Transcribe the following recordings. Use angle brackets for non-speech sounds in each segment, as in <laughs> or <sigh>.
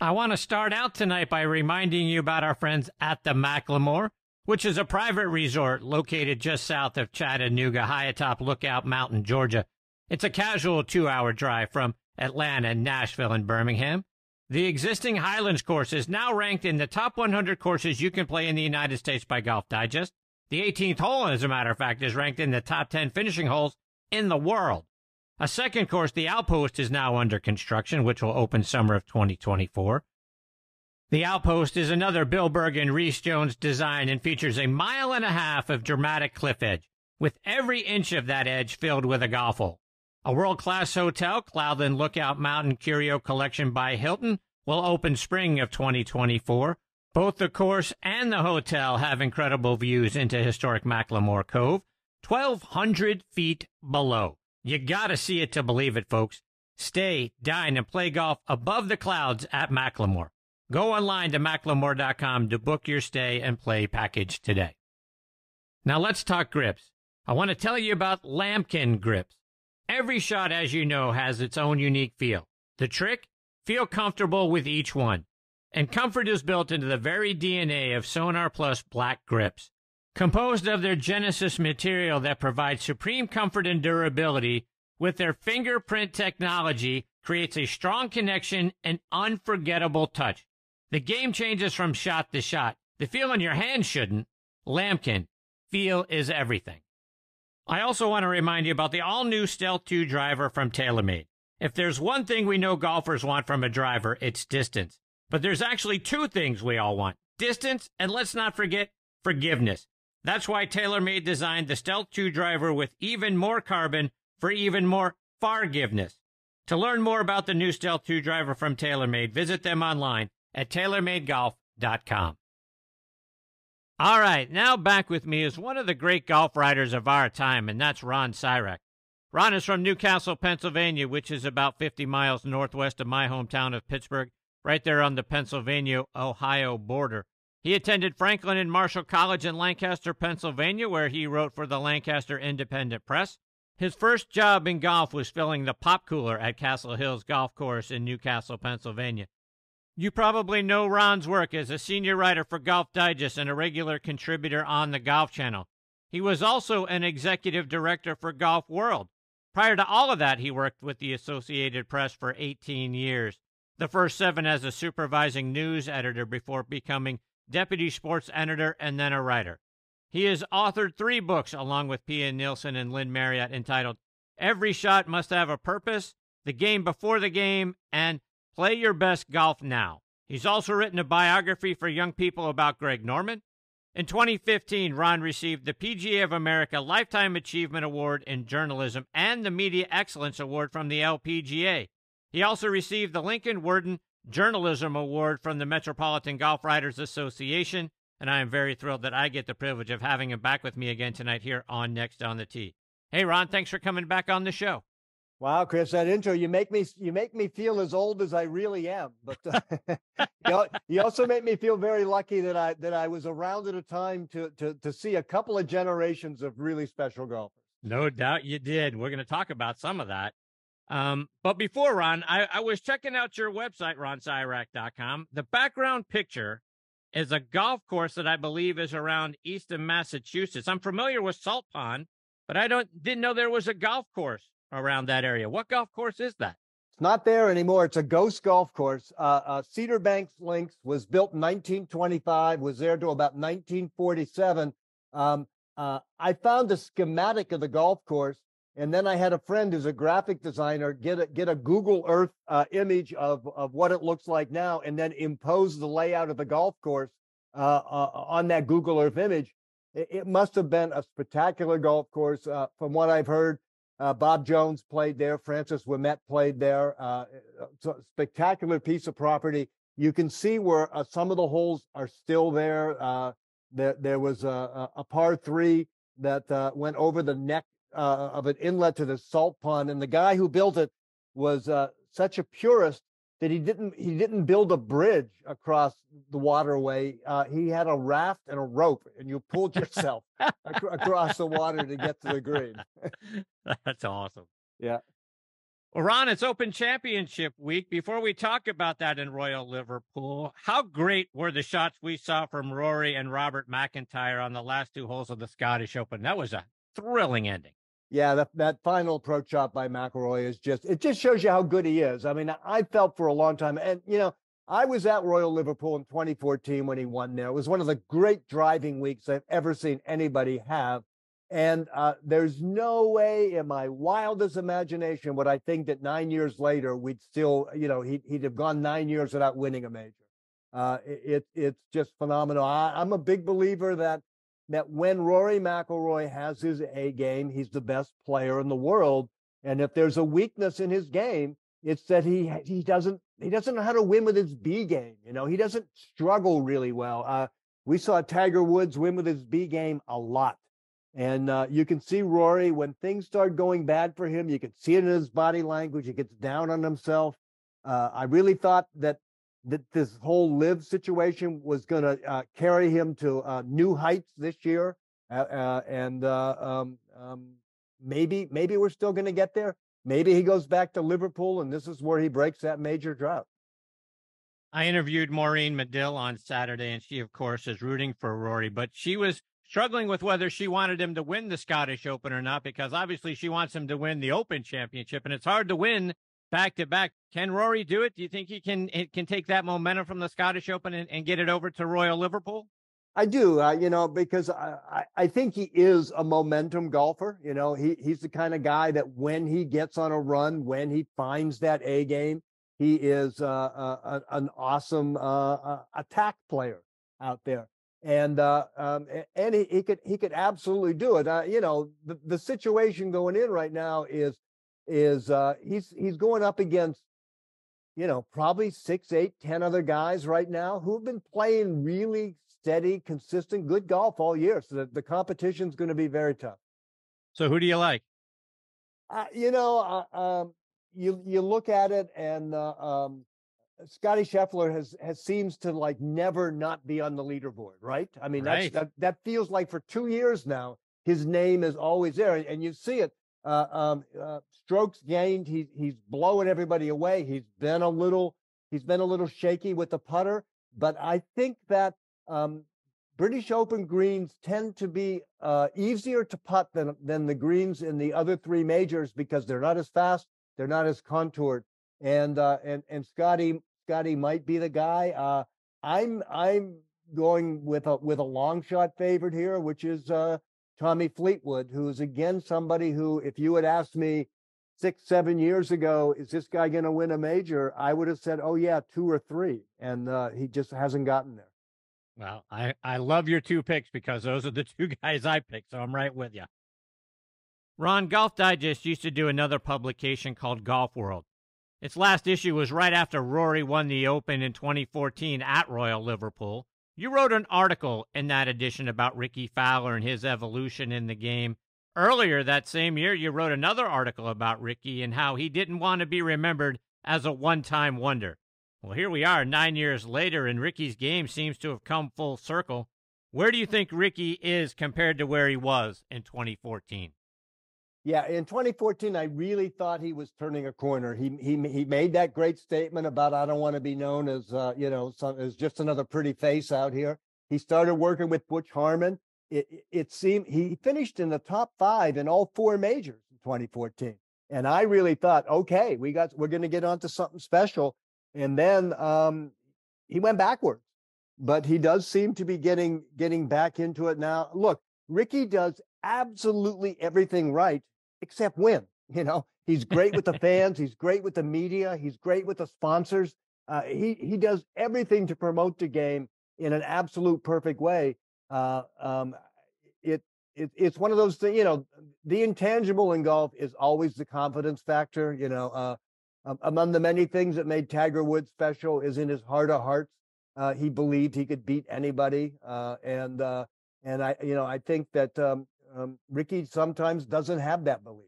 I want to start out tonight by reminding you about our friends at the McLemore, which is a private resort located just south of Chattanooga, high atop Lookout Mountain, Georgia. It's a casual two hour drive from Atlanta, Nashville, and Birmingham. The existing Highlands course is now ranked in the top 100 courses you can play in the United States by Golf Digest. The 18th hole, as a matter of fact, is ranked in the top 10 finishing holes in the world. A second course, the Outpost, is now under construction, which will open summer of 2024. The Outpost is another Bill Berg and Rees Jones design and features a mile and a half of dramatic cliff edge, with every inch of that edge filled with a golf hole. A world-class hotel, Cloudland Lookout Mountain Curio Collection by Hilton, will open spring of 2024. Both the course and the hotel have incredible views into historic McLemore Cove, 1,200 feet below. You gotta see it to believe it, folks. Stay, dine, and play golf above the clouds at McLemore. Go online to mclemore.com to book your stay and play package today. Now let's talk grips. I want to tell you about Lamkin grips. Every shot, as you know, has its own unique feel. The trick? Feel comfortable with each one. And comfort is built into the very DNA of Sonar Plus black grips. Composed of their Genesis material that provides supreme comfort and durability, with their fingerprint technology, creates a strong connection and unforgettable touch. The game changes from shot to shot. The feel in your hand shouldn't. Lamkin, feel is everything. I also want to remind you about the all new Stealth 2 driver from TaylorMade. If there's one thing we know golfers want from a driver, it's distance. But there's actually two things we all want distance, and let's not forget forgiveness. That's why TaylorMade designed the Stealth 2 driver with even more carbon for even more forgiveness. To learn more about the new Stealth 2 driver from TaylorMade, visit them online at TaylorMadeGolf.com. All right, now back with me is one of the great golf writers of our time, and that's Ron Sirak. Ron is from Newcastle, Pennsylvania, which is about 50 miles northwest of my hometown of Pittsburgh, right there on the Pennsylvania Ohio border. He attended Franklin and Marshall College in Lancaster, Pennsylvania, where he wrote for the Lancaster Independent Press. His first job in golf was filling the pop cooler at Castle Hills Golf Course in Newcastle, Pennsylvania. You probably know Ron's work as a senior writer for Golf Digest and a regular contributor on the Golf Channel. He was also an executive director for Golf World. Prior to all of that, he worked with the Associated Press for 18 years, the first seven as a supervising news editor before becoming deputy sports editor and then a writer. He has authored three books along with Pia Nilsson and Lynn Marriott entitled Every Shot Must Have a Purpose, The Game Before the Game, and Play Your Best Golf Now. He's also written a biography for young people about Greg Norman. In 2015, Ron received the PGA of America Lifetime Achievement Award in Journalism and the Media Excellence Award from the LPGA. He also received the Lincoln Werden Journalism Award from the Metropolitan Golf Writers Association, and I am very thrilled that I get the privilege of having him back with me again tonight here on Next on the Tee. Hey, Ron, thanks for coming back on the show. Wow, Chris, that intro you make me you make me feel as old as I really am. But uh, <laughs> you, you also make me feel very lucky that I that I was around at a time to to to see a couple of generations of really special golfers. No doubt you did. We're going to talk about some of that. Um, but before Ron, I, I was checking out your website, ronsirak.com. The background picture is a golf course that I believe is around Eastham, Massachusetts. I'm familiar with Salt Pond, but I don't didn't know there was a golf course around that area. What golf course is that? It's not there anymore. It's a ghost golf course. Uh, uh, Cedar Banks Links was built in 1925, was there to about 1947. Um, uh, I found a schematic of the golf course, and then I had a friend who's a graphic designer get a, get a Google Earth uh, image of, of what it looks like now, and then impose the layout of the golf course uh, uh, on that Google Earth image. It, it, must have been a spectacular golf course. from what I've heard, Uh, Bob Jones played there. Francis Ouimet played there. Uh, spectacular piece of property. You can see where uh, some of the holes are still there. Uh, there, there was a, a, par three that uh, went over the neck uh, of an inlet to the salt pond, and the guy who built it was such a purist that he didn't he didn't build a bridge across the waterway. Uh, he had a raft and a rope, and you pulled yourself ac- across the water to get to the green. <laughs> That's awesome. Yeah. Well, Ron, it's Open Championship week. Before we talk about that in Royal Liverpool, how great were the shots we saw from Rory and Robert McIntyre on the last two holes of the Scottish Open? That was a thrilling ending. Yeah, that, that final approach shot by McIlroy is just, it just shows you how good he is. I mean, I felt for a long time, and, you know, I was at Royal Liverpool in 2014 when he won there. It was one of the great driving weeks I've ever seen anybody have. And uh, there's no way in my wildest imagination would I think that nine years later we'd still, you know, he'd, he'd have gone nine years without winning a major. Uh, it, it's just phenomenal. I, I'm a big believer that that when Rory McIlroy has his A game, he's the best player in the world. And if there's a weakness in his game, it's that he he doesn't he doesn't know how to win with his B game. You know, he doesn't struggle really well. Uh, we saw Tiger Woods win with his B game a lot, and uh, you can see Rory when things start going bad for him. You can see it in his body language. He gets down on himself. Uh, I really thought that that this whole LIV situation was going to uh, carry him to uh, new heights this year, uh, uh and uh, um, um, maybe maybe we're still going to get there. Maybe he goes back to Liverpool, and this is where he breaks that major drought. I interviewed Maureen Madill on Saturday, and she, of course, is rooting for Rory, but she was struggling with whether she wanted him to win the Scottish Open or not, because obviously she wants him to win the Open Championship, and it's hard to win back to back. Can Rory do it? Do you think he can can take that momentum from the Scottish Open and, and get it over to Royal Liverpool? I do, uh, you know, because I, I think he is a momentum golfer. You know, he he's the kind of guy that when he gets on a run, when he finds that A game, he is uh, uh, an awesome uh, uh, attack player out there, and uh, um, and he, he, could he could absolutely do it. you know, the the situation going in right now is is uh, he's he's going up against you know probably six, eight, ten other guys right now who've been playing really steady, consistent, good golf all year. So the, the competition's going to be very tough. So who do you like? Uh, you know, uh, um, you you look at it, and uh, um, Scotty Scheffler has has seems to like never not be on the leaderboard, right? I mean, right. that's that that feels like for two years now his name is always there, and you see it uh, um, uh, strokes gained. He's he's blowing everybody away. He's been a little he's been a little shaky with the putter, but I think that um, British Open greens tend to be uh, easier to putt than than the greens in the other three majors because they're not as fast, they're not as contoured, and uh, and and Scotty Scotty might be the guy. Uh, I'm I'm going with a with a long shot favorite here, which is uh, Tommy Fleetwood, who's again somebody who, if you had asked me six, seven years ago, is this guy going to win a major? I would have said, oh, yeah, two or three. And uh, he just hasn't gotten there. Well, I, I love your two picks because those are the <laughs> two guys I picked. So I'm right with you. Ron, Golf Digest used to do another publication called Golf World. Its last issue was right after Rory won the Open in 2014 at Royal Liverpool. You wrote an article in that edition about Rickie Fowler and his evolution in the game. Earlier that same year, you wrote another article about Rickie and how he didn't want to be remembered as a one time wonder. Well, here we are nine years later, and Rickie's game seems to have come full circle. Where do you think Rickie is compared to where he was in 2014? Yeah, in 2014, I really thought he was turning a corner. He he he made that great statement about I don't want to be known as uh, you know some, as just another pretty face out here. He started working with Butch Harmon. It, it seemed he finished in the top five in all four majors in 2014, and I really thought, okay, we got we're going to get onto something special. And then um, he went backwards, but he does seem to be getting getting back into it now. Look, Rickie does absolutely everything right except win. You know, he's great with the <laughs> fans. He's great with the media. He's great with the sponsors. Uh, he he does everything to promote the game in an absolute perfect way. Uh, um, it it, it's one of those things. You know, the intangible in golf is always the confidence factor. You know, uh, um, among the many things that made Tiger Woods special is in his heart of hearts, uh, he believed he could beat anybody, uh, and uh, and I, you know, I think that um, um, Rickie sometimes doesn't have that belief,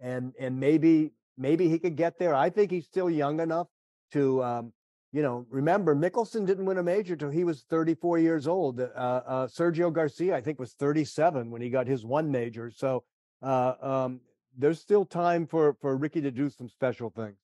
and and maybe maybe he could get there. I think he's still young enough to, um, you know, remember Mickelson didn't win a major till he was 34 years old. Uh, uh, Sergio Garcia, I think, was 37 when he got his one major. So uh, um, there's still time for for Rickie to do some special things.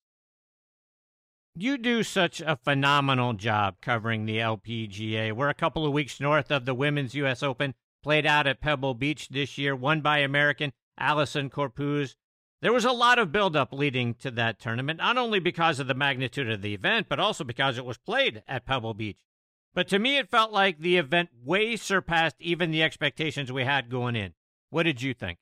You do such a phenomenal job covering the LPGA. We're a couple of weeks north of the Women's U.S. Open, played out at Pebble Beach this year, won by American Allisen Corpuz. There was a lot of buildup leading to that tournament, not only because of the magnitude of the event, but also because it was played at Pebble Beach. But to me, it felt like the event way surpassed even the expectations we had going in. What did you think?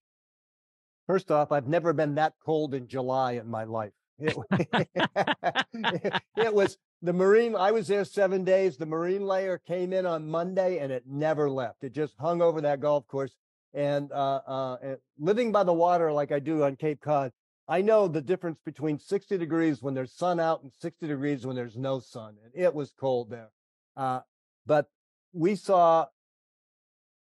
First off, I've never been that cold in July in my life. It, <laughs> it, was the marine. I was there seven days. The marine layer came in on Monday and it never left. It just hung over that golf course. And, uh, uh, living by the water like I do on Cape Cod, I know the difference between 60 degrees when there's sun out and 60 degrees when there's no sun. And it was cold there. Uh, but we saw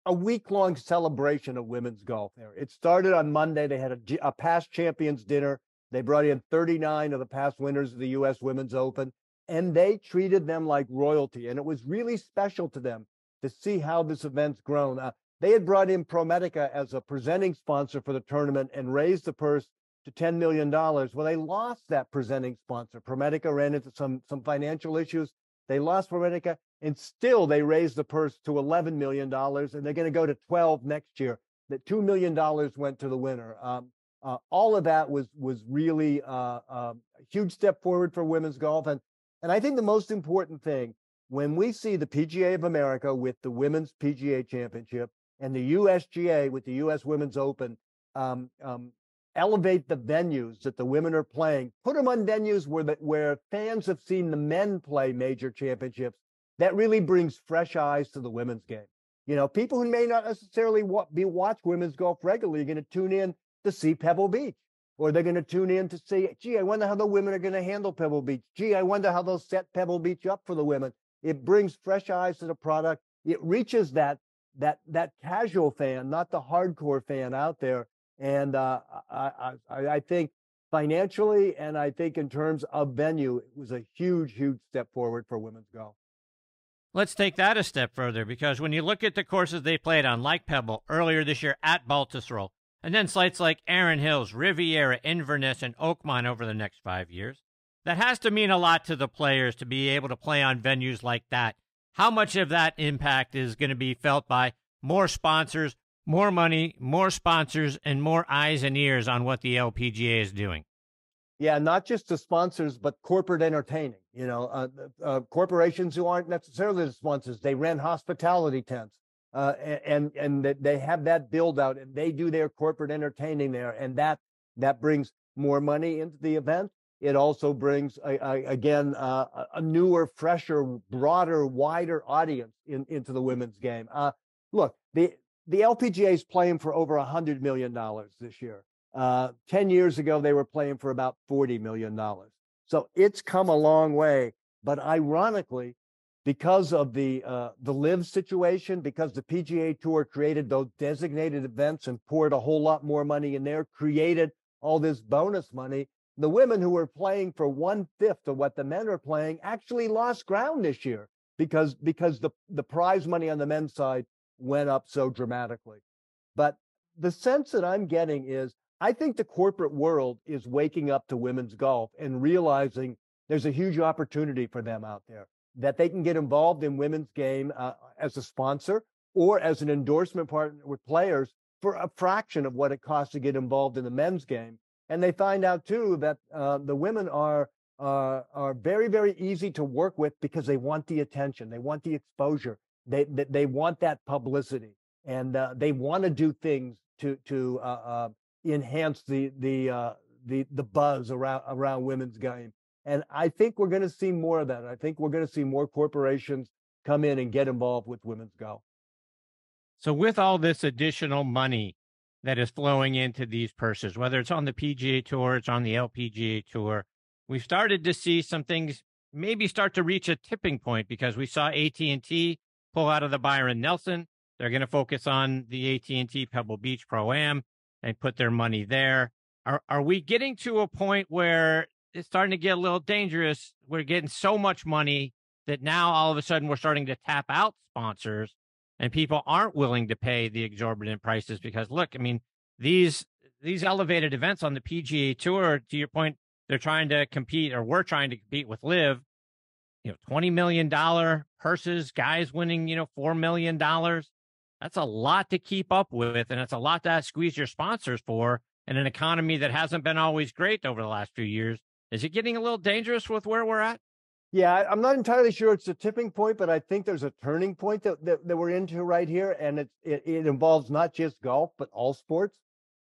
a week long celebration of women's golf there. It started on Monday. They had a, a past champions dinner. They brought in 39 of the past winners of the U.S. Women's Open, and they treated them like royalty. And it was really special to them to see how this event's grown. Uh, they had brought in ProMedica as a presenting sponsor for the tournament and raised the purse to $10 million. Well, they lost that presenting sponsor. ProMedica ran into some, some financial issues. They lost ProMedica, and still they raised the purse to $11 million, and they're going to go to 12 next year. That $2 million went to the winner. Um, uh, all of that was was really uh, uh, a huge step forward for women's golf, and and I think the most important thing when we see the PGA of America with the Women's PGA Championship and the USGA with the U.S. Women's Open um, um, elevate the venues that the women are playing, put them on venues where the, where fans have seen the men play major championships. That really brings fresh eyes to the women's game. You know, people who may not necessarily be watch women's golf regularly are going to tune in to see Pebble Beach. Or they're going to tune in to see, gee, I wonder how the women are going to handle Pebble Beach. Gee, I wonder how they'll set Pebble Beach up for the women. It brings fresh eyes to the product. It reaches that that that casual fan, not the hardcore fan out there. And uh, I, I, I think financially, and I think in terms of venue, it was a huge, huge step forward for women's golf. Let's take that a step further because when you look at the courses they played on, like Pebble earlier this year at Baltusrol, and then sites like Erin Hills, Riviera, Inverness, and Oakmont over the next five years. That has to mean a lot to the players to be able to play on venues like that. How much of that impact is going to be felt by more sponsors, more money, more sponsors, and more eyes and ears on what the LPGA is doing? Yeah, not just the sponsors, but corporate entertaining. You know, uh, uh, corporations who aren't necessarily the sponsors, they rent hospitality tents uh, and and they have that build out and they do their corporate entertaining there and that that brings more money into the event. It also brings a, a, again uh, a newer fresher broader wider audience in, into the women's game. Uh, look the the lpga is playing for over hundred million dollars this year. Uh, 10 years ago they were playing for about 40 million dollars. So it's come a long way but ironically because of the uh, the LIV situation, because the PGA Tour created those designated events and poured a whole lot more money in there, created all this bonus money. The women who were playing for one fifth of what the men are playing actually lost ground this year because because the the prize money on the men's side went up so dramatically. But the sense that I'm getting is I think the corporate world is waking up to women's golf and realizing there's a huge opportunity for them out there that they can get involved in women's game uh, as a sponsor or as an endorsement partner with players for a fraction of what it costs to get involved in the men's game. And they find out too that uh, the women are uh, are very very easy to work with because they want the attention, they want the exposure, they they, they want that publicity, and uh, they want to do things to to uh, uh, enhance the the the the buzz around around women's game. And I think we're going to see more of that. I think we're going to see more corporations come in and get involved with women's golf. So, with all this additional money that is flowing into these purses, whether it's on the PGA Tour, it's on the LPGA Tour, we've started to see some things maybe start to reach a tipping point because we saw AT&T pull out of the Byron Nelson. They're going to focus on the AT&T Pebble Beach Pro Am and put their money there. Are are we getting to a point where it's starting to get a little dangerous? We're getting so much money that now all of a sudden we're starting to tap out sponsors and people aren't willing to pay the exorbitant prices because look, I mean, these these elevated events on the PGA Tour, to your point, they're trying to compete or we're trying to compete with LIV. You know, twenty million dollar purses, guys winning, you know, four million dollars. That's a lot to keep up with, and it's a lot to squeeze your sponsors for in an economy that hasn't been always great over the last few years. Is it getting a little dangerous with where we're at? Yeah, I'm not entirely sure it's a tipping point, but I think there's a turning point that, that, that we're into right here. And it, it, it, involves not just golf, but all sports.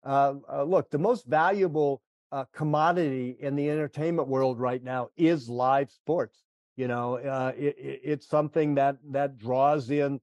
Uh, uh, look, the most valuable uh, commodity in the entertainment world right now is live sports. You know, uh, it, it's something that that draws in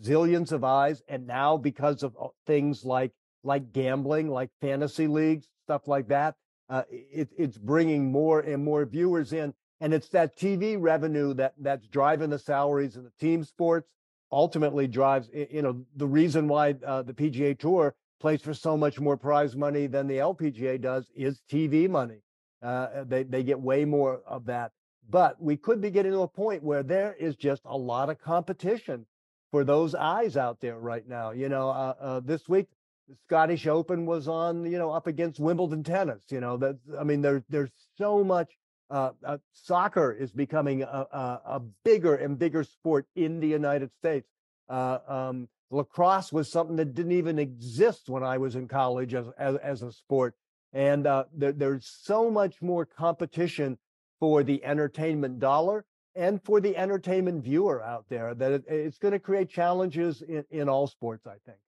zillions of eyes. And now because of uh, things like like gambling, like fantasy leagues, stuff like that. Uh, it, it's bringing more and more viewers in, and it's that TV revenue that that's driving the salaries in the team sports. Ultimately, drives you know the reason why uh, the PGA Tour plays for so much more prize money than the LPGA does is TV money. Uh, they they get way more of that. But we could be getting to a point where there is just a lot of competition for those eyes out there right now. You know, uh, uh, this week the Scottish Open was on, you know, up against Wimbledon tennis. You know, that I mean, there, there's so much. Uh, uh, soccer is becoming a, a, a, bigger and bigger sport in the United States. Uh, um, lacrosse was something that didn't even exist when I was in college as as, as a sport, and uh, there, there's so much more competition for the entertainment dollar and for the entertainment viewer out there that it, it's going to create challenges in, in all sports. I think.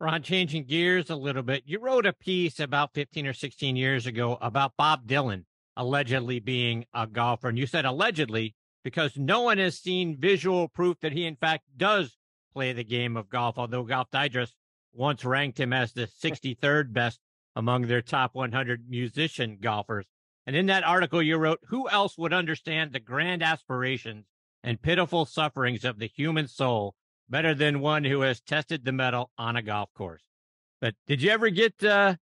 Ron, changing gears a little bit, you wrote a piece about 15 or 16 years ago about Bob Dylan allegedly being a golfer. And you said allegedly because no one has seen visual proof that he, in fact, does play the game of golf, although Golf Digest once ranked him as the <laughs> 63rd best among their top 100 musician golfers. And in that article, you wrote, Who else would understand the grand aspirations and pitiful sufferings of the human soul better than one who has tested the mettle on a golf course. But did you ever get uh,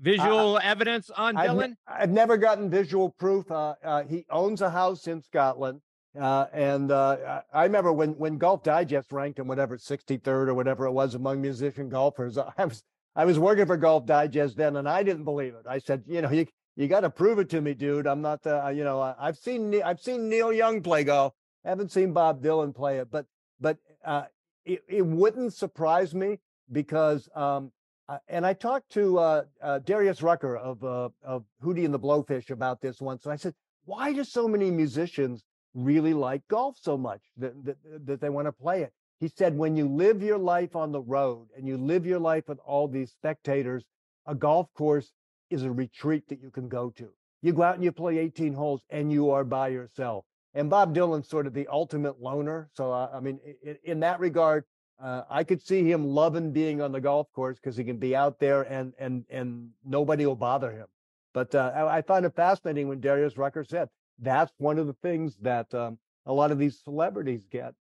visual uh, evidence on I've Dylan? I've never gotten visual proof. Uh, uh he owns a house in Scotland. Uh, and uh, I remember when, when Golf Digest ranked him, whatever, 63rd or whatever it was among musician golfers. <laughs> I was, I was working for Golf Digest then, and I didn't believe it. I said, you know, you, you got to prove it to me, dude. I'm not, uh, you know, I've seen, I've seen Neil Young play golf. I haven't seen Bob Dylan play it, but, but uh, it, it wouldn't surprise me because, um, uh, and I talked to uh, uh, Darius Rucker of uh, of Hootie and the Blowfish about this once, I said, "Why do so many musicians really like golf so much that that, that they want to play it?" He said, "When you live your life on the road and you live your life with all these spectators, a golf course is a retreat that you can go to. You go out and you play 18 holes, and you are by yourself and Bob Dylan's sort of the ultimate loner. So uh, I mean, in, in that regard, uh, I could see him loving being on the golf course because he can be out there and and and nobody will bother him. But uh, I, I find it fascinating when Darius Rucker said that's one of the things that um, a lot of these celebrities get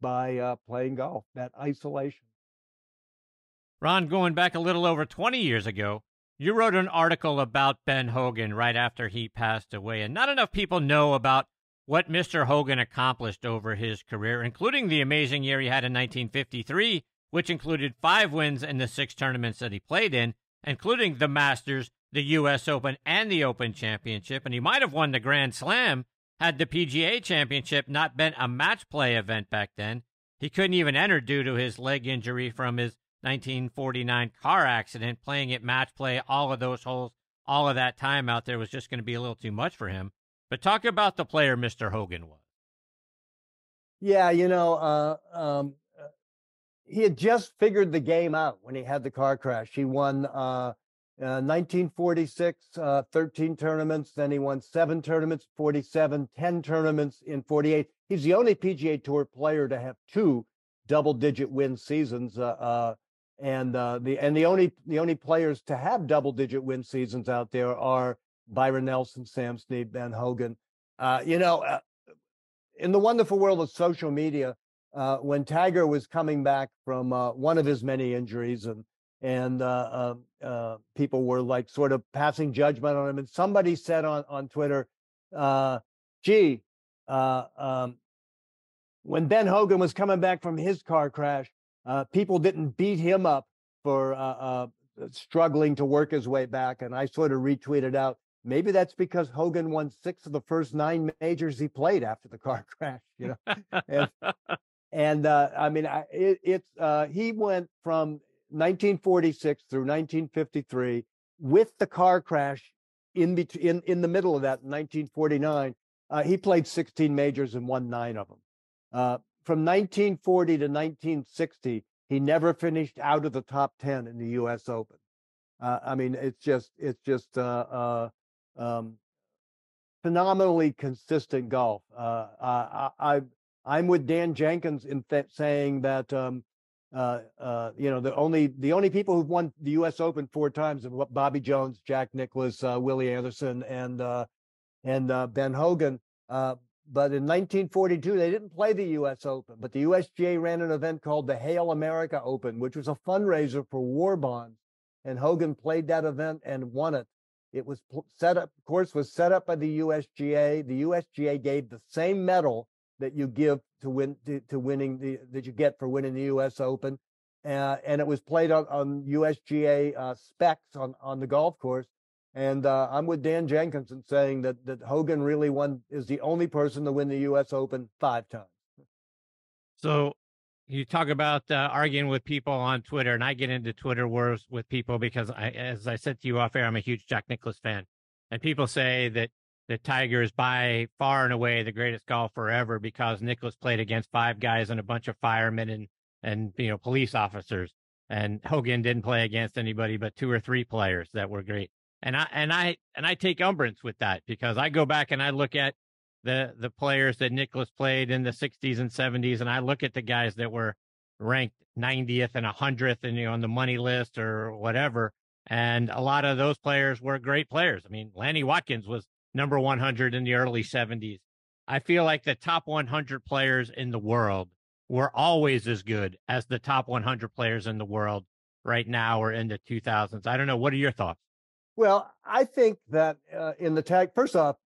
by uh, playing golf, that isolation. Ron, going back a little over 20 years ago, you wrote an article about Ben Hogan right after he passed away, and not enough people know about what Mr. Hogan accomplished over his career, including the amazing year he had in 1953, which included five wins in the six tournaments that he played in, including the Masters, the U.S. Open, and the Open Championship. And he might have won the Grand Slam had the PGA Championship not been a match play event back then. He couldn't even enter due to his leg injury from his 1949 car accident. Playing at match play, all of those holes, all of that time out there was just going to be a little too much for him. But talk about the player Mr. Hogan was. Yeah, you know, uh, um, uh, he had just figured the game out when he had the car crash. He won uh, uh, 1946, uh, 13 tournaments. Then he won seven tournaments, 47, 10 tournaments in 48. He's the only PGA Tour player to have two double digit win seasons. Uh, uh, and the and the only the only players to have double digit win seasons out there are Byron Nelson, Sam Snead, Ben Hogan. Uh, you know, uh, in the wonderful world of social media, uh, when Tiger was coming back from uh, one of his many injuries, and and uh, uh, people were like sort of passing judgment on him, and somebody said on on Twitter, "Gee, um, when Ben Hogan was coming back from his car crash, people didn't beat him up for struggling to work his way back." And I sort of retweeted out, Maybe that's because Hogan won six of the first nine majors he played after the car <laughs> crash. You know, and, and uh, I mean, I, it, it's uh, he went from 1946 through 1953 with the car crash in between in, in the middle of that 1949. Uh, he played 16 majors and won nine of them. Uh, from 1940 to 1960, he never finished out of the top 10 in the U.S. Open. Uh, I mean, it's just it's just uh, um, phenomenally consistent golf. Uh, I, I, I'm with Dan Jenkins in th- saying that um, uh, uh, you know the only the only people who've won the U.S. Open four times are Bobby Jones, Jack Nicklaus, uh, Willie Anderson, and uh, and uh, Ben Hogan. but in 1942, they didn't play the U.S. Open, but the USGA ran an event called the Hale America Open, which was a fundraiser for war bonds, and Hogan played that event and won it. It was set up, of course, was set up by the USGA. The USGA gave the same medal that you give to win to, to winning the that you get for winning the U.S. Open, uh, and it was played on, on USGA uh, specs on on the golf course. And uh, I'm with Dan Jenkinson saying that that Hogan really won is the only person to win the U.S. Open five times. So you talk about uh, arguing with people on Twitter, and I get into Twitter wars with people because, I, as I said to you off air, I'm a huge Jack Nicklaus fan, and people say that the Tiger is by far and away the greatest golfer ever because Nicklaus played against five guys and a bunch of firemen and and you know police officers, and Hogan didn't play against anybody but two or three players that were great. And I and I and I take umbrance with that because I go back and I look at the the players that Nicklaus played in the 60s and 70s, and I look at the guys that were ranked 90th and 100th and you know on the money list or whatever, and a lot of those players were great players. I mean, Lanny Wadkins was number 100 in the early 70s. I feel like the top 100 players in the world were always as good as the top 100 players in the world right now or in the 2000s. I don't know. What are your thoughts? Well, I think that uh, in the tag, first off,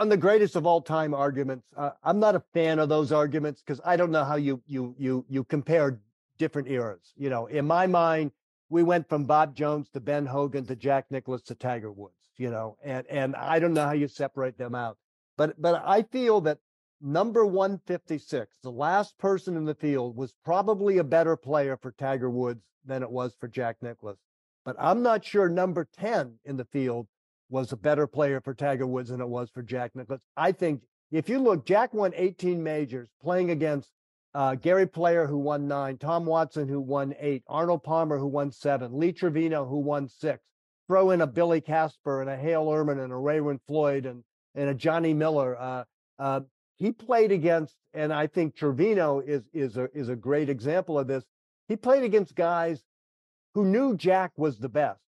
on the greatest of all time arguments, uh, I'm not a fan of those arguments because I don't know how you you you you compare different eras. You know, in my mind, we went from Bob Jones to Ben Hogan to Jack Nicklaus to Tiger Woods. You know, and and I don't know how you separate them out. But but I feel that number 156, the last person in the field, was probably a better player for Tiger Woods than it was for Jack Nicklaus. But I'm not sure number 10 in the field was a better player for Tiger Woods than it was for Jack Nicklaus. I think if you look, Jack won 18 majors playing against uh, Gary Player, who won nine, Tom Watson, who won eight, Arnold Palmer, who won seven, Lee Trevino, who won six. Throw in a Billy Casper and a Hale Irwin and a Raymond Floyd and, and a Johnny Miller. Uh, uh, he played against, and I think Trevino is is a is a great example of this. He played against guys who knew Jack was the best,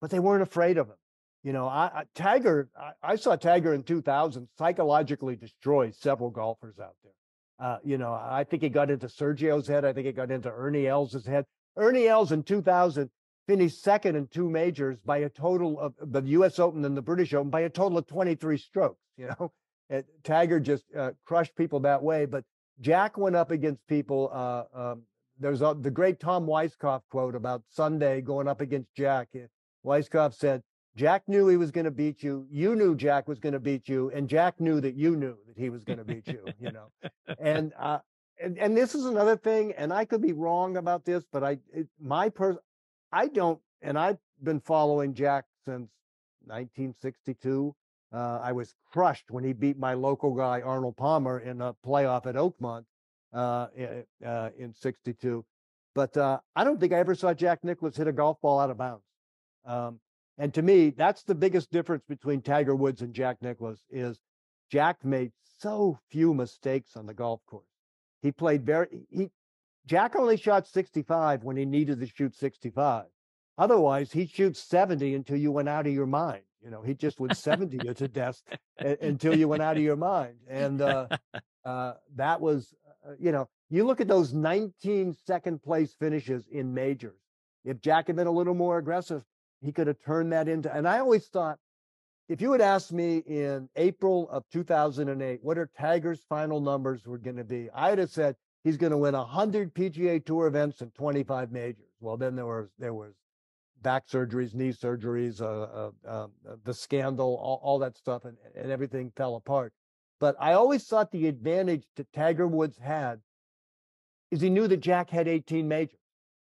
but they weren't afraid of him. You know, I, I Tiger, I, I, saw Tiger in 2000 psychologically destroy several golfers out there. Uh, you know, I think he got into Sergio's head. I think he got into Ernie Els' head. Ernie Els in 2000 finished second in two majors by a total of the U.S. Open and the British Open by a total of 23 strokes. <laughs> You know, and Tiger just uh, crushed people that way. But Jack went up against people. Uh, um, there's a, the great Tom Weiskopf quote about Sunday going up against Jack. Weiskopf said, Jack knew he was going to beat you. You knew Jack was going to beat you, and Jack knew that you knew that he was going to beat you. You know, and <laughs> uh, and and this is another thing, and I could be wrong about this, but I it, my person, I don't, and I've been following Jack since 1962. Uh, I was crushed when he beat my local guy Arnold Palmer in a playoff at Oakmont uh, uh, in '62. But uh, I don't think I ever saw Jack Nicklaus hit a golf ball out of bounds. Um, and to me, that's the biggest difference between Tiger Woods and Jack Nicklaus is Jack made so few mistakes on the golf course. He played very he Jack only shot 65 when he needed to shoot 65. Otherwise, he shoots 70 until you went out of your mind. You know, he just would 70 you to death until you went out of your mind. And uh, uh, that was, uh, you know, you look at those 19 second place finishes in majors. If Jack had been a little more aggressive, he could have turned that into. And I always thought, if you had asked me in April of 2008, what are Tiger's final numbers were going to be, I'd have said he's going to win 100 PGA Tour events and 25 majors. Well, then there was there was back surgeries, knee surgeries, uh, uh, um, uh, the scandal, all, all that stuff, and, and everything fell apart. But I always thought the advantage that Tiger Woods had is he knew that Jack had 18 majors.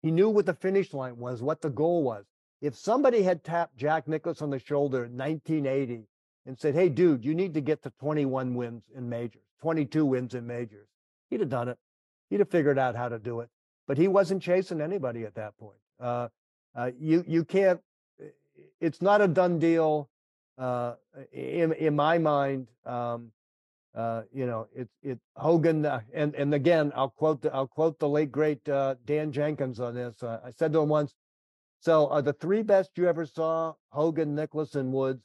He knew what the finish line was, what the goal was. If somebody had tapped Jack Nicklaus on the shoulder in 1980 and said, hey, dude, you need to get to 21 wins in majors, 22 wins in majors, he'd have done it. He'd have figured out how to do it. But he wasn't chasing anybody at that point. Uh, uh, you you can't. It's not a done deal. Uh, in in my mind, um, uh, you know, it's it Hogan uh, and and again, I'll quote the, I'll quote the late great uh, Dan Jenkins on this. I said to him once, "So are the three best you ever saw Hogan, Nicklaus, and Woods?"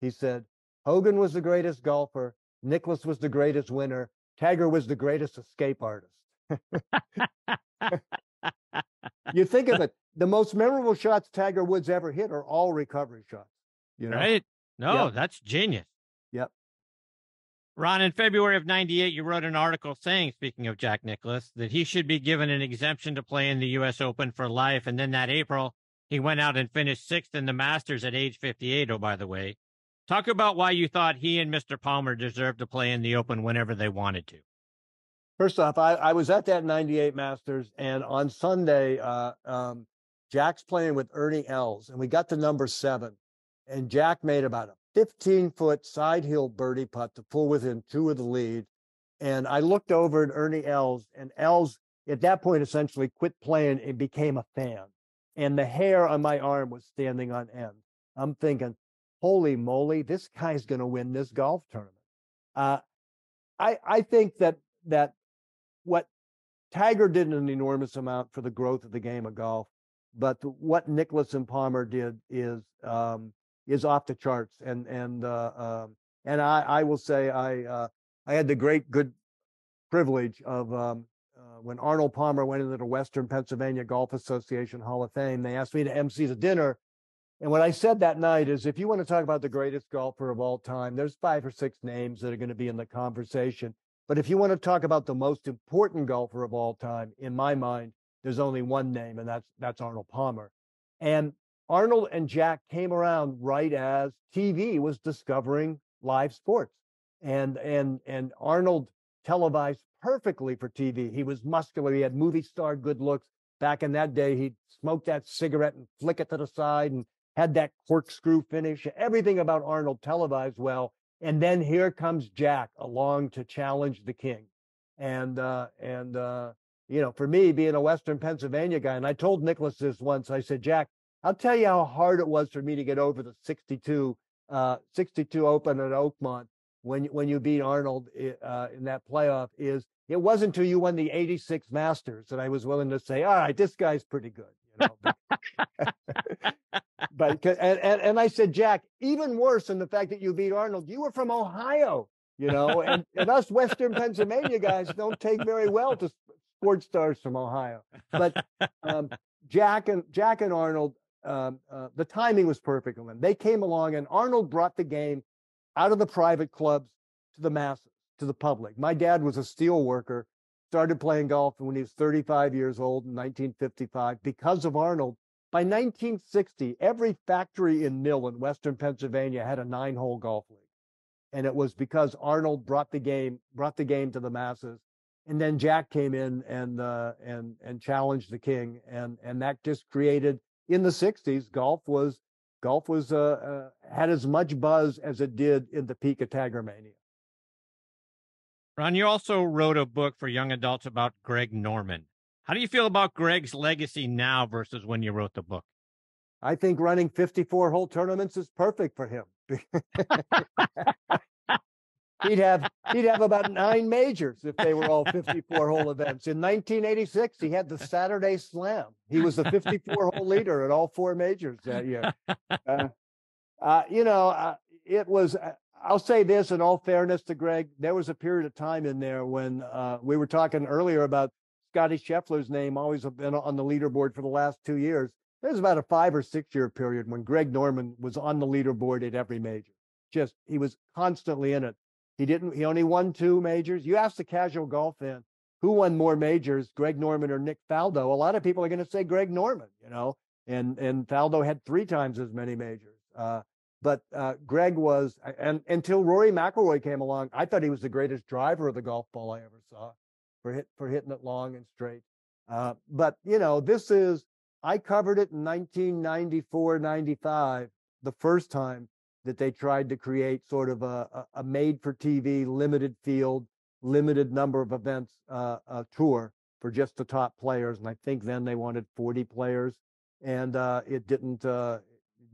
He said, "Hogan was the greatest golfer. Nicklaus was the greatest winner. Tiger was the greatest escape artist." <laughs> you think of it the most memorable shots Tiger Woods ever hit are all recovery shots. You know? Right? No, yep. that's genius. Yep. Ron, in February of 98, you wrote an article saying, speaking of Jack Nicklaus, that he should be given an exemption to play in the U.S. Open for life. And then that April, he went out and finished sixth in the Masters at age 58. Oh, by the way, talk about why you thought he and Mr. Palmer deserved to play in the Open whenever they wanted to. First off, I, I was at that 98 Masters, and on Sunday, uh, um, Jack's playing with Ernie Els, and we got to number seven. And Jack made about a 15 foot side hill birdie putt to pull within two of the lead. And I looked over at Ernie Els, and Els at that point essentially quit playing and became a fan. And the hair on my arm was standing on end. I'm thinking, holy moly, this guy's going to win this golf tournament. Uh, I I think that that what Tiger did an enormous amount for the growth of the game of golf but what Nicklaus and Palmer did is um, is off the charts. And and uh, uh, and I, I will say I uh, I had the great good privilege of um, when Arnold Palmer went into the Western Pennsylvania Golf Association Hall of Fame. They asked me to MC the dinner. And what I said that night is if you want to talk about the greatest golfer of all time, there's five or six names that are going to be in the conversation. But if you want to talk about the most important golfer of all time, in my mind, there's only one name, and that's that's Arnold Palmer. And Arnold and Jack came around right as TV was discovering live sports, and and and Arnold televised perfectly for TV. He was muscular. He had movie star good looks. Back in that day, he'd smoke that cigarette and flick it to the side and had that corkscrew finish. Everything about Arnold televised well. And then here comes Jack along to challenge the king. And uh, and uh, you know, for me being a Western Pennsylvania guy, and I told Nicklaus this once, I said, Jack, I'll tell you how hard it was for me to get over the 62, uh, 62 Open at Oakmont when when you beat Arnold uh, in that playoff. Is it wasn't until you won the 86 Masters that I was willing to say, all right, this guy's pretty good. You know? but <laughs> and, and and I said, Jack, even worse than the fact that you beat Arnold, you were from Ohio you know, and, and us Western Pennsylvania guys don't take very well to sports stars from Ohio. But um, Jack and Jack and Arnold, um, uh, the timing was perfect on them. They came along, and Arnold brought the game out of the private clubs to the masses, to the public. My dad was a steel worker, started playing golf when he was 35 years old in 1955 because of Arnold. By 1960, every factory in mill in Western Pennsylvania had a nine-hole golf league, and it was because Arnold brought the game brought the game to the masses and then Jack came in and uh, and and challenged the king, and and that just created in the '60s golf was golf was uh, uh, had as much buzz as it did in the peak of Tigermania. Ron, you also wrote a book for young adults about Greg Norman. How do you feel about Greg's legacy now versus when you wrote the book? I think running 54 hole tournaments is perfect for him. <laughs> <laughs> he'd have he'd have about nine majors if they were all 54 hole events. In 1986, he had the Saturday Slam. He was the 54 hole leader at all four majors that year. Uh, uh, you know, uh, it was. Uh, I'll say this in all fairness to Greg, there was a period of time in there when uh, we were talking earlier about Scotty Scheffler's name always been on the leaderboard for the last two years. There's about a five or six year period when Greg Norman was on the leaderboard at every major. Just he was constantly in it. He didn't. He only won two majors. You ask the casual golf fan who won more majors, Greg Norman or Nick Faldo. A lot of people are going to say Greg Norman. You know, and and Faldo had three times as many majors. Uh, but uh, Greg was, and until Rory McIlroy came along, I thought he was the greatest driver of the golf ball I ever saw, for hit for hitting it long and straight. Uh, but you know, this is I covered it in 1994, 95, the first time that they tried to create sort of a, a, made for TV, limited field, limited number of events uh, tour for just the top players. And I think then they wanted 40 players, and uh, it didn't uh,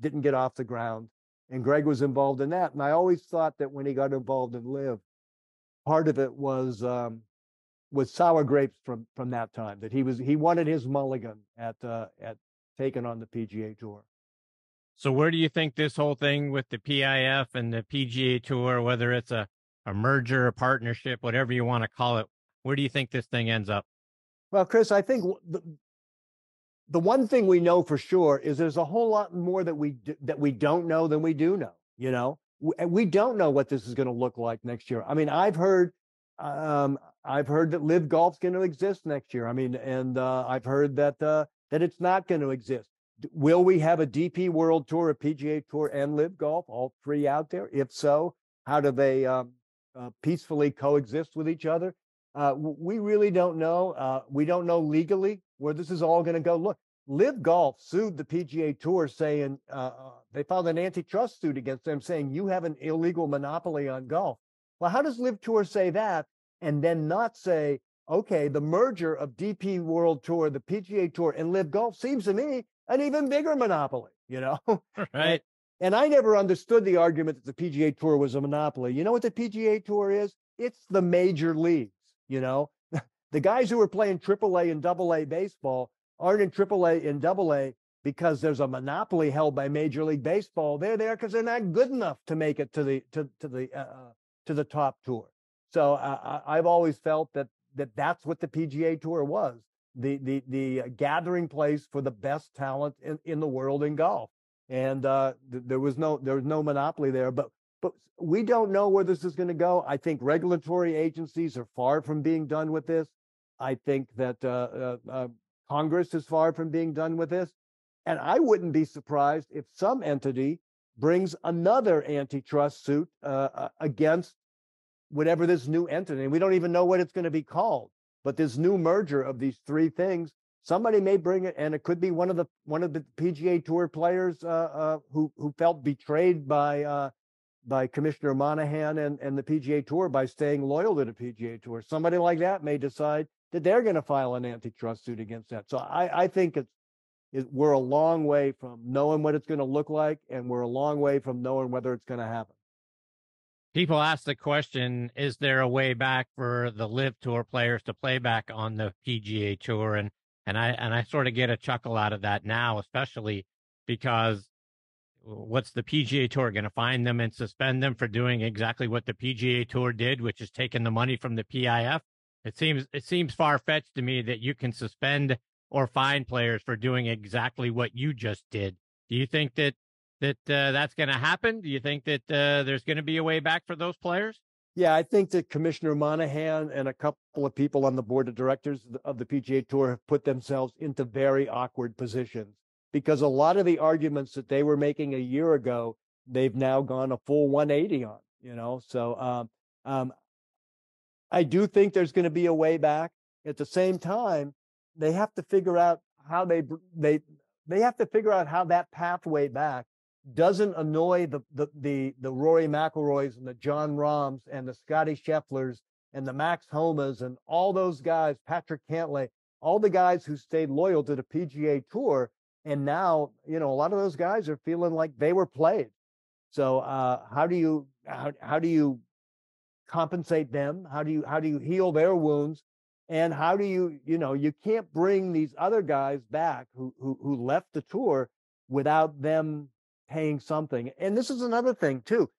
didn't get off the ground. And Greg was involved in that. And I always thought that when he got involved in LIV, part of it was um, was sour grapes from from that time. That he was he wanted his mulligan at uh, at taking on the PGA Tour. So where do you think this whole thing with the PIF and the PGA Tour, whether it's a a merger, a partnership, whatever you want to call it, where do you think this thing ends up? Well, Chris, I think the, the one thing we know for sure is there's a whole lot more that we that we don't know than we do know. You know, we, we don't know what this is going to look like next year. I mean, I've heard um, I've heard that LIV Golf's going to exist next year. I mean, and uh, I've heard that uh, that it's not going to exist. Will we have a DP World Tour, a PGA Tour, and LIV Golf, all three out there? If so, how do they um, uh, peacefully coexist with each other? Uh, we really don't know. Uh, we don't know legally where this is all going to go. Look, LIV Golf sued the PGA Tour saying uh, uh, they filed an antitrust suit against them saying you have an illegal monopoly on golf. Well, how does LIV Tour say that and then not say, okay, the merger of DP World Tour, the PGA Tour, and LIV Golf seems to me an even bigger monopoly, you know? <laughs> <laughs> Right. and I never understood the argument that the PGA Tour was a monopoly. You know what the PGA Tour is? It's the major leagues, you know? <laughs> the guys who are playing AAA and AA baseball aren't in AAA and AA because there's a monopoly held by Major League Baseball. They're there because they're not good enough to make it to the to to the uh, uh to the top tour. So uh, I've always felt that that that's what the PGA Tour was the the the gathering place for the best talent in, in the world in golf. And uh, th- there was no there was no monopoly there, but but we don't know where this is going to go. I think regulatory agencies are far from being done with this. I think that uh, uh, uh Congress is far from being done with this. And I wouldn't be surprised if some entity brings another antitrust suit uh, uh against whatever this new entity. We don't even know what it's going to be called. But this new merger of these three things, somebody may bring it, and it could be one of the one of the PGA Tour players uh, uh, who who felt betrayed by uh, by Commissioner Monahan and, and the PGA Tour by staying loyal to the PGA Tour. Somebody like that may decide that they're going to file an antitrust suit against that. So I, I think it's it, we're a long way from knowing what it's going to look like, and we're a long way from knowing whether it's going to happen. People ask the question: Is there a way back for the LIV Tour players to play back on the PGA Tour? And and I and I sort of get a chuckle out of that now, especially because what's the PGA Tour going to find them and suspend them for doing exactly what the PGA Tour did, which is taking the money from the PIF? It seems it seems far fetched to me that you can suspend or fine players for doing exactly what you just did. Do you think that that uh, that's going to happen? Do you think that uh, there's going to be a way back for those players? Yeah, I think that Commissioner Monahan and a couple of people on the board of directors of the PGA Tour have put themselves into very awkward positions because a lot of the arguments that they were making a year ago, they've now gone a full 180 on. You know, so um, um, I do think there's going to be a way back. At the same time, they have to figure out how they they they have to figure out how that pathway back doesn't annoy the the the, the Rory McIlroys and the Jon Rahms and the Scotty Schefflers and the Max Homas and all those guys, Patrick Cantlay, all the guys who stayed loyal to the PGA Tour. And now, you know, a lot of those guys are feeling like they were played. So uh, how do you how, how do you compensate them? How do you how do you heal their wounds? And how do you you know you can't bring these other guys back who who who left the tour without them paying something. And this is another thing too.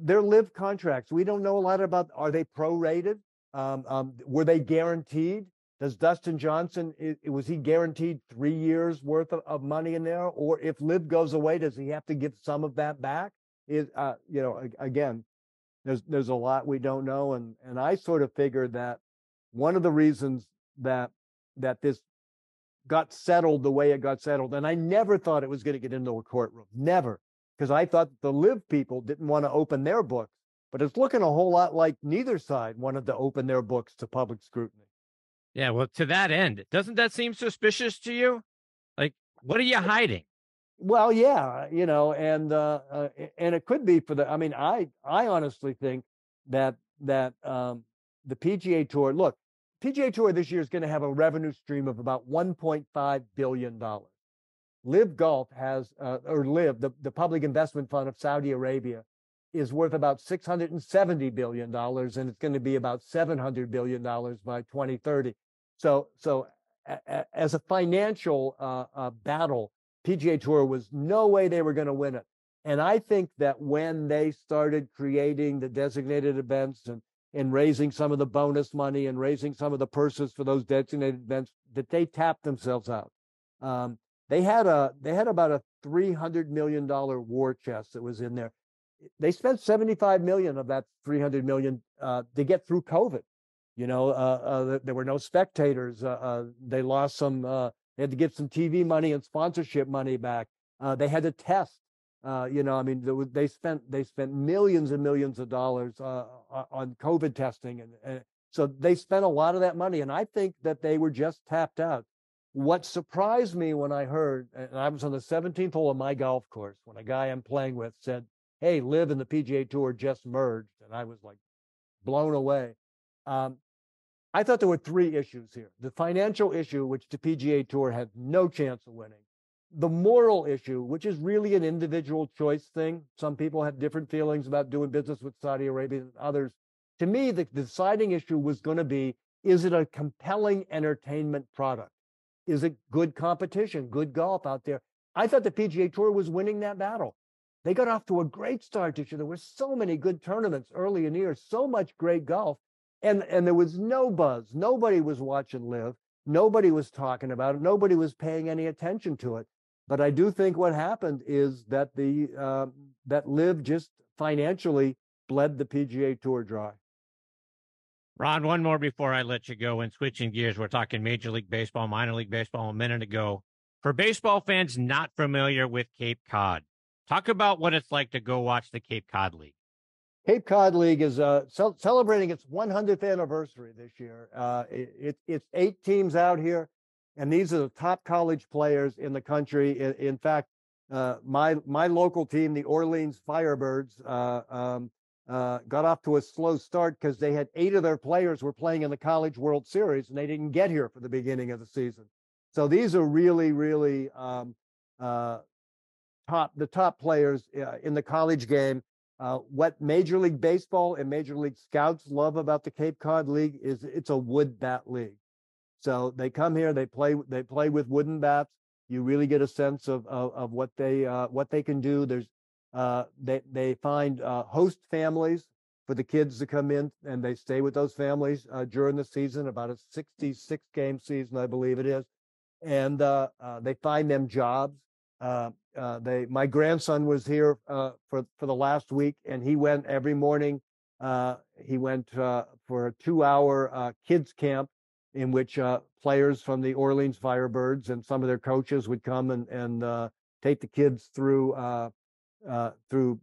Their LIV contracts. We don't know a lot about. Are they prorated? Um, um, were they guaranteed? Does Dustin Johnson it, was he guaranteed three years worth of, of, money in there, or if LIV goes away, does he have to give some of that back? Is uh, you know again, there's there's a lot we don't know, and and I sort of figured that one of the reasons that that this got settled the way it got settled, and I never thought it was going to get into a courtroom, never, because I thought the LIV people didn't want to open their books, but it's looking a whole lot like neither side wanted to open their books to public scrutiny. Yeah, well, to that end, doesn't that seem suspicious to you? Like, what are you hiding? Well, yeah, you know, and uh, uh, and it could be for the. I mean, I I honestly think that that um, the PGA Tour. Look, PGA Tour this year is going to have a revenue stream of about 1.5 billion dollars. LIV Golf has, uh, or LIV, the, the public investment fund of Saudi Arabia, is worth about 670 billion dollars, and it's going to be about 700 billion dollars by 2030. So, so a, a, as a financial uh, uh, battle, PGA Tour was no way they were going to win it. And I think that when they started creating the designated events and, and raising some of the bonus money and raising some of the purses for those designated events, that they tapped themselves out. Um, they had a they had about a three hundred million dollar war chest that was in there. They spent seventy five million of that three hundred million uh, to get through COVID. You know, uh, uh, there were no spectators. Uh, uh, they lost some. Uh, they had to get some TV money and sponsorship money back. they had to test. You know, I mean, they spent they spent millions and millions of dollars on COVID testing, and, and so they spent a lot of that money. And I think that they were just tapped out. What surprised me when I heard, and I was on the 17th hole of my golf course when a guy I'm playing with said, "Hey, LIV and the PGA Tour just merged," and I was like blown away. Um, I thought there were three issues here. The financial issue, which the PGA Tour had no chance of winning. The moral issue, which is really an individual choice thing. Some people have different feelings about doing business with Saudi Arabia than others. To me, the deciding issue was going to be is it a compelling entertainment product? Is it good competition, good golf out there? I thought the PGA Tour was winning that battle. They got off to a great start this year. There were so many good tournaments early in the year, so much great golf and and there was no buzz. Nobody was watching live. Nobody was talking about it. Nobody was paying any attention to it. But I do think what happened is that the uh, that LIV just financially bled the PGA Tour dry. Ron, one more before I let you go. And switching gears, we're talking Major League Baseball, minor league baseball a minute ago. For baseball fans not familiar with Cape Cod, talk about what it's like to go watch the Cape Cod League. Cape Cod League is uh, ce- celebrating its 100th anniversary this year. Uh, it, it, it's eight teams out here, and these are the top college players in the country. In, in fact, uh, my my local team, the Orleans Firebirds, uh, um, uh, got off to a slow start because they had eight of their players were playing in the College World Series, and they didn't get here for the beginning of the season. So these are really, really um, uh, top the top players in the college game uh, what Major League Baseball and Major League Scouts love about the Cape Cod League is it's a wood bat league. So they come here, they play, they play with wooden bats. You really get a sense of of, of what they uh, what they can do. There's uh, they they find uh, host families for the kids to come in, and they stay with those families uh, during the season. About a 66 game season, I believe it is, and uh, they find them jobs. Uh, uh, they, my grandson was here uh, for for the last week, and he went every morning. Uh, he went uh, for a two-hour uh, kids camp in which uh, players from the Orleans Firebirds and some of their coaches would come and and uh, take the kids through uh, through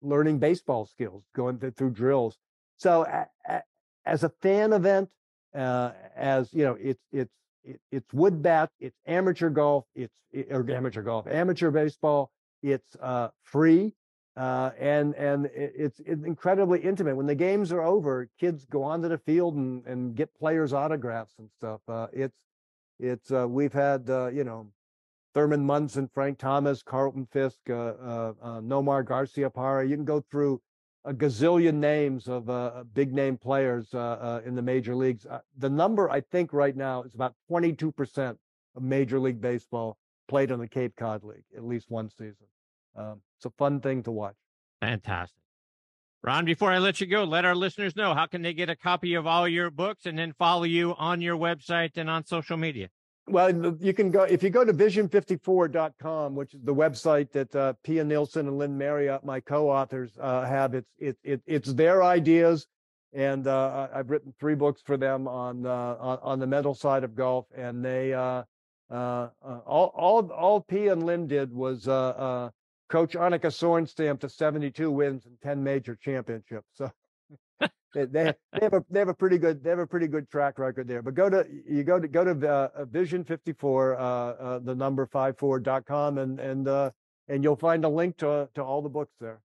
learning baseball skills, going through drills. So, as a fan event, as you know, it's it's it, it's wood bat, it's amateur golf, it's or amateur golf, amateur baseball. It's uh, free uh, and and it's, it's incredibly intimate. When the games are over, kids go onto the field and, and get players' autographs and stuff. Uh, it's it's uh, we've had uh, you know Thurman Munson, Frank Thomas, Carlton Fisk, uh, Nomar Garciaparra. You can go through a gazillion names of uh, big name players uh, uh, in the major leagues. Uh, the number I think right now is about 22% of Major League Baseball played in the Cape Cod League at least one season. Um, it's a fun thing to watch. Fantastic. Ron, before I let you go, let our listeners know how can they get a copy of all your books and then follow you on your website and on social media? Well, you can go if you go to vision54.com, which is the website that uh, Pia Nilsson and Lynn Marriott, my co-authors, uh, have. It's it, it it's their ideas, and uh, I've written three books for them on uh, on, on, the mental side of golf, and they uh, uh, all all all Pia and Lynn did was coach Annika Sorenstam to 72 wins and 10 major championships. So <laughs> they, they, they, have a they have a pretty good they have a pretty good track record there. But go to you go to go to uh, Vision 54 uh, uh, the number 54.com and and uh, and you'll find a link to to all the books there.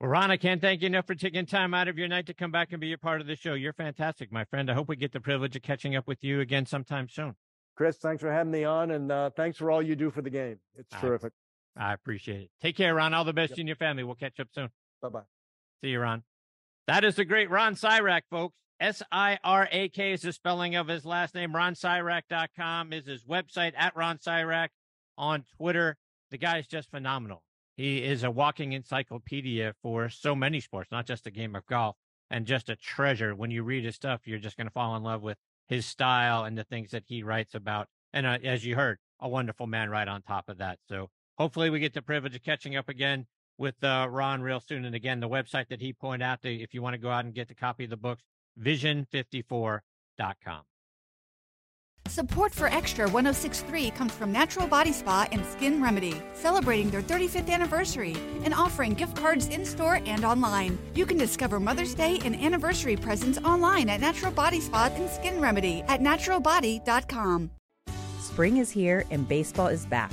Well, Ron, I can't thank you enough for taking time out of your night to come back and be a part of the show. You're fantastic, my friend. I hope we get the privilege of catching up with you again sometime soon. Chris, thanks for having me on, and uh, thanks for all you do for the game. It's terrific. I appreciate it. Take care, Ron. All the best yep. in your family. We'll catch up soon. Bye bye. See you, Ron. That is the great Ron Sirak, folks. S I R A K is the spelling of his last name. RonSirak.com is his website at Ron Sirak on Twitter. The guy is just phenomenal. He is a walking encyclopedia for so many sports, not just a game of golf, and just a treasure. When you read his stuff, you're just going to fall in love with his style and the things that he writes about. And uh, as you heard, a wonderful man right on top of that. So hopefully we get the privilege of catching up again with uh, Ron real soon. And again, the website that he pointed out, to, if you want to go out and get the copy of the books, vision54.com. Support for Extra 1063 comes from Natural Body Spa and Skin Remedy, celebrating their 35th anniversary and offering gift cards in store and online. You can discover Mother's Day and anniversary presents online at Natural Body Spa and Skin Remedy at naturalbody.com. Spring is here and baseball is back.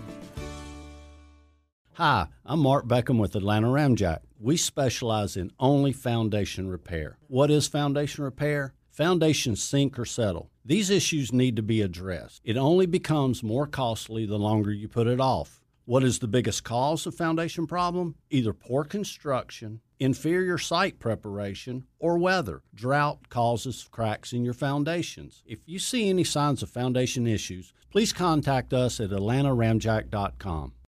Hi, I'm Mark Beckham with Atlanta Ramjack. We specialize in only foundation repair. What is foundation repair? Foundations sink or settle. These issues need to be addressed. It only becomes more costly the longer you put it off. What is the biggest cause of foundation problem? Either poor construction, inferior site preparation, or weather. Drought causes cracks in your foundations. If you see any signs of foundation issues, please contact us at atlantaramjack.com.